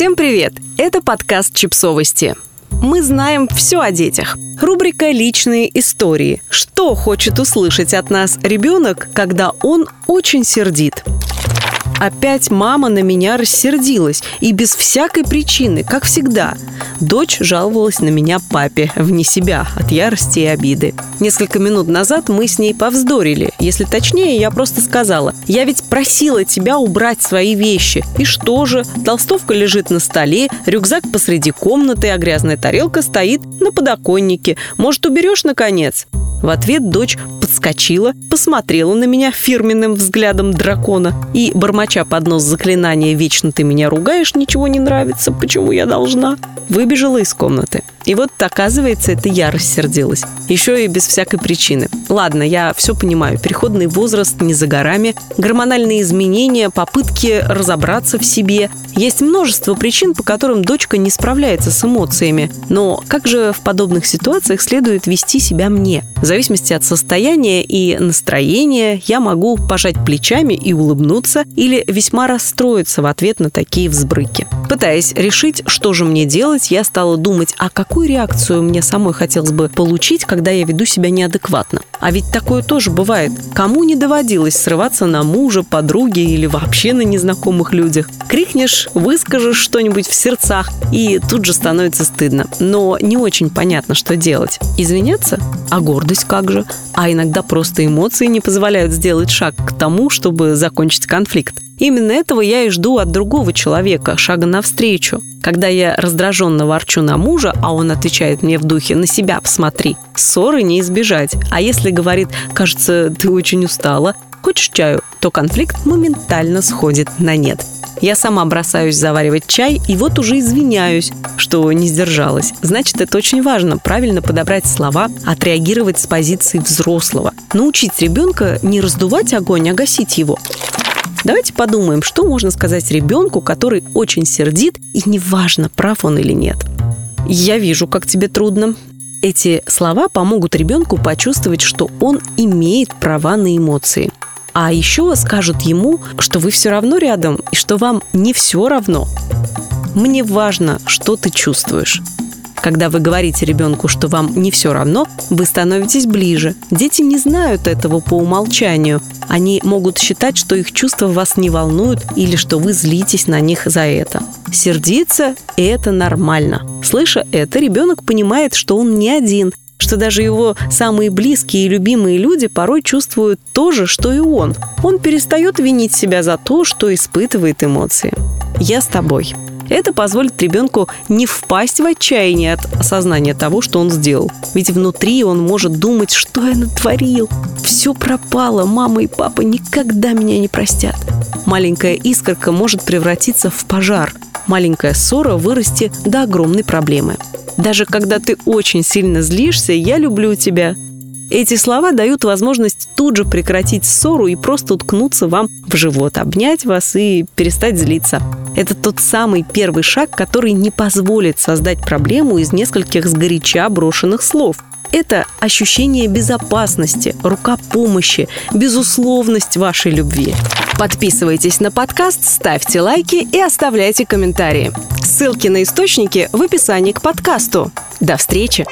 Всем привет! Это подкаст «Чипсовости». Мы знаем все о детях. Рубрика «Личные истории». Что хочет услышать от нас ребенок, когда он очень сердит? Опять мама на меня рассердилась. И без всякой причины, как всегда. Дочь жаловалась на меня папе, вне себя, от ярости и обиды. Несколько минут назад мы с ней повздорили. Если точнее, я просто сказала, я ведь просила тебя убрать свои вещи. И что же? Толстовка лежит на столе, рюкзак посреди комнаты, а грязная тарелка стоит на подоконнике. Может, уберешь, наконец? В ответ дочь подскочила, посмотрела на меня фирменным взглядом дракона и, бормоча под нос заклинания «Вечно ты меня ругаешь, ничего не нравится, почему я должна?» выбежала из комнаты. И вот, оказывается, это я рассердилась. Еще и без всякой причины. Ладно, я все понимаю. Переходный возраст не за горами. Гормональные изменения, попытки разобраться в себе. Есть множество причин, по которым дочка не справляется с эмоциями. Но как же в подобных ситуациях следует вести себя мне? Зависимости от состояния и настроения я могу пожать плечами и улыбнуться или весьма расстроиться в ответ на такие взбрыки. Пытаясь решить, что же мне делать, я стала думать, а как какую реакцию мне самой хотелось бы получить, когда я веду себя неадекватно. А ведь такое тоже бывает. Кому не доводилось срываться на мужа, подруги или вообще на незнакомых людях? Крикнешь, выскажешь что-нибудь в сердцах, и тут же становится стыдно. Но не очень понятно, что делать. Извиняться? А гордость как же? А иногда просто эмоции не позволяют сделать шаг к тому, чтобы закончить конфликт. Именно этого я и жду от другого человека, шага навстречу. Когда я раздраженно ворчу на мужа, а он отвечает мне в духе «на себя посмотри», ссоры не избежать. А если говорит «кажется, ты очень устала», хочешь чаю, то конфликт моментально сходит на нет. Я сама бросаюсь заваривать чай и вот уже извиняюсь, что не сдержалась. Значит, это очень важно, правильно подобрать слова, отреагировать с позиции взрослого. Научить ребенка не раздувать огонь, а гасить его. Давайте подумаем, что можно сказать ребенку, который очень сердит, и неважно, прав он или нет. Я вижу, как тебе трудно. Эти слова помогут ребенку почувствовать, что он имеет права на эмоции. А еще скажут ему, что вы все равно рядом и что вам не все равно. Мне важно, что ты чувствуешь. Когда вы говорите ребенку, что вам не все равно, вы становитесь ближе. Дети не знают этого по умолчанию. Они могут считать, что их чувства вас не волнуют или что вы злитесь на них за это. Сердиться – это нормально. Слыша это, ребенок понимает, что он не один, что даже его самые близкие и любимые люди порой чувствуют то же, что и он. Он перестает винить себя за то, что испытывает эмоции. «Я с тобой». Это позволит ребенку не впасть в отчаяние от осознания того, что он сделал. Ведь внутри он может думать, что я натворил. Все пропало, мама и папа никогда меня не простят. Маленькая искорка может превратиться в пожар. Маленькая ссора вырасти до огромной проблемы. Даже когда ты очень сильно злишься, я люблю тебя. Эти слова дают возможность тут же прекратить ссору и просто уткнуться вам в живот, обнять вас и перестать злиться. Это тот самый первый шаг, который не позволит создать проблему из нескольких сгоряча брошенных слов. Это ощущение безопасности, рука помощи, безусловность вашей любви. Подписывайтесь на подкаст, ставьте лайки и оставляйте комментарии. Ссылки на источники в описании к подкасту. До встречи!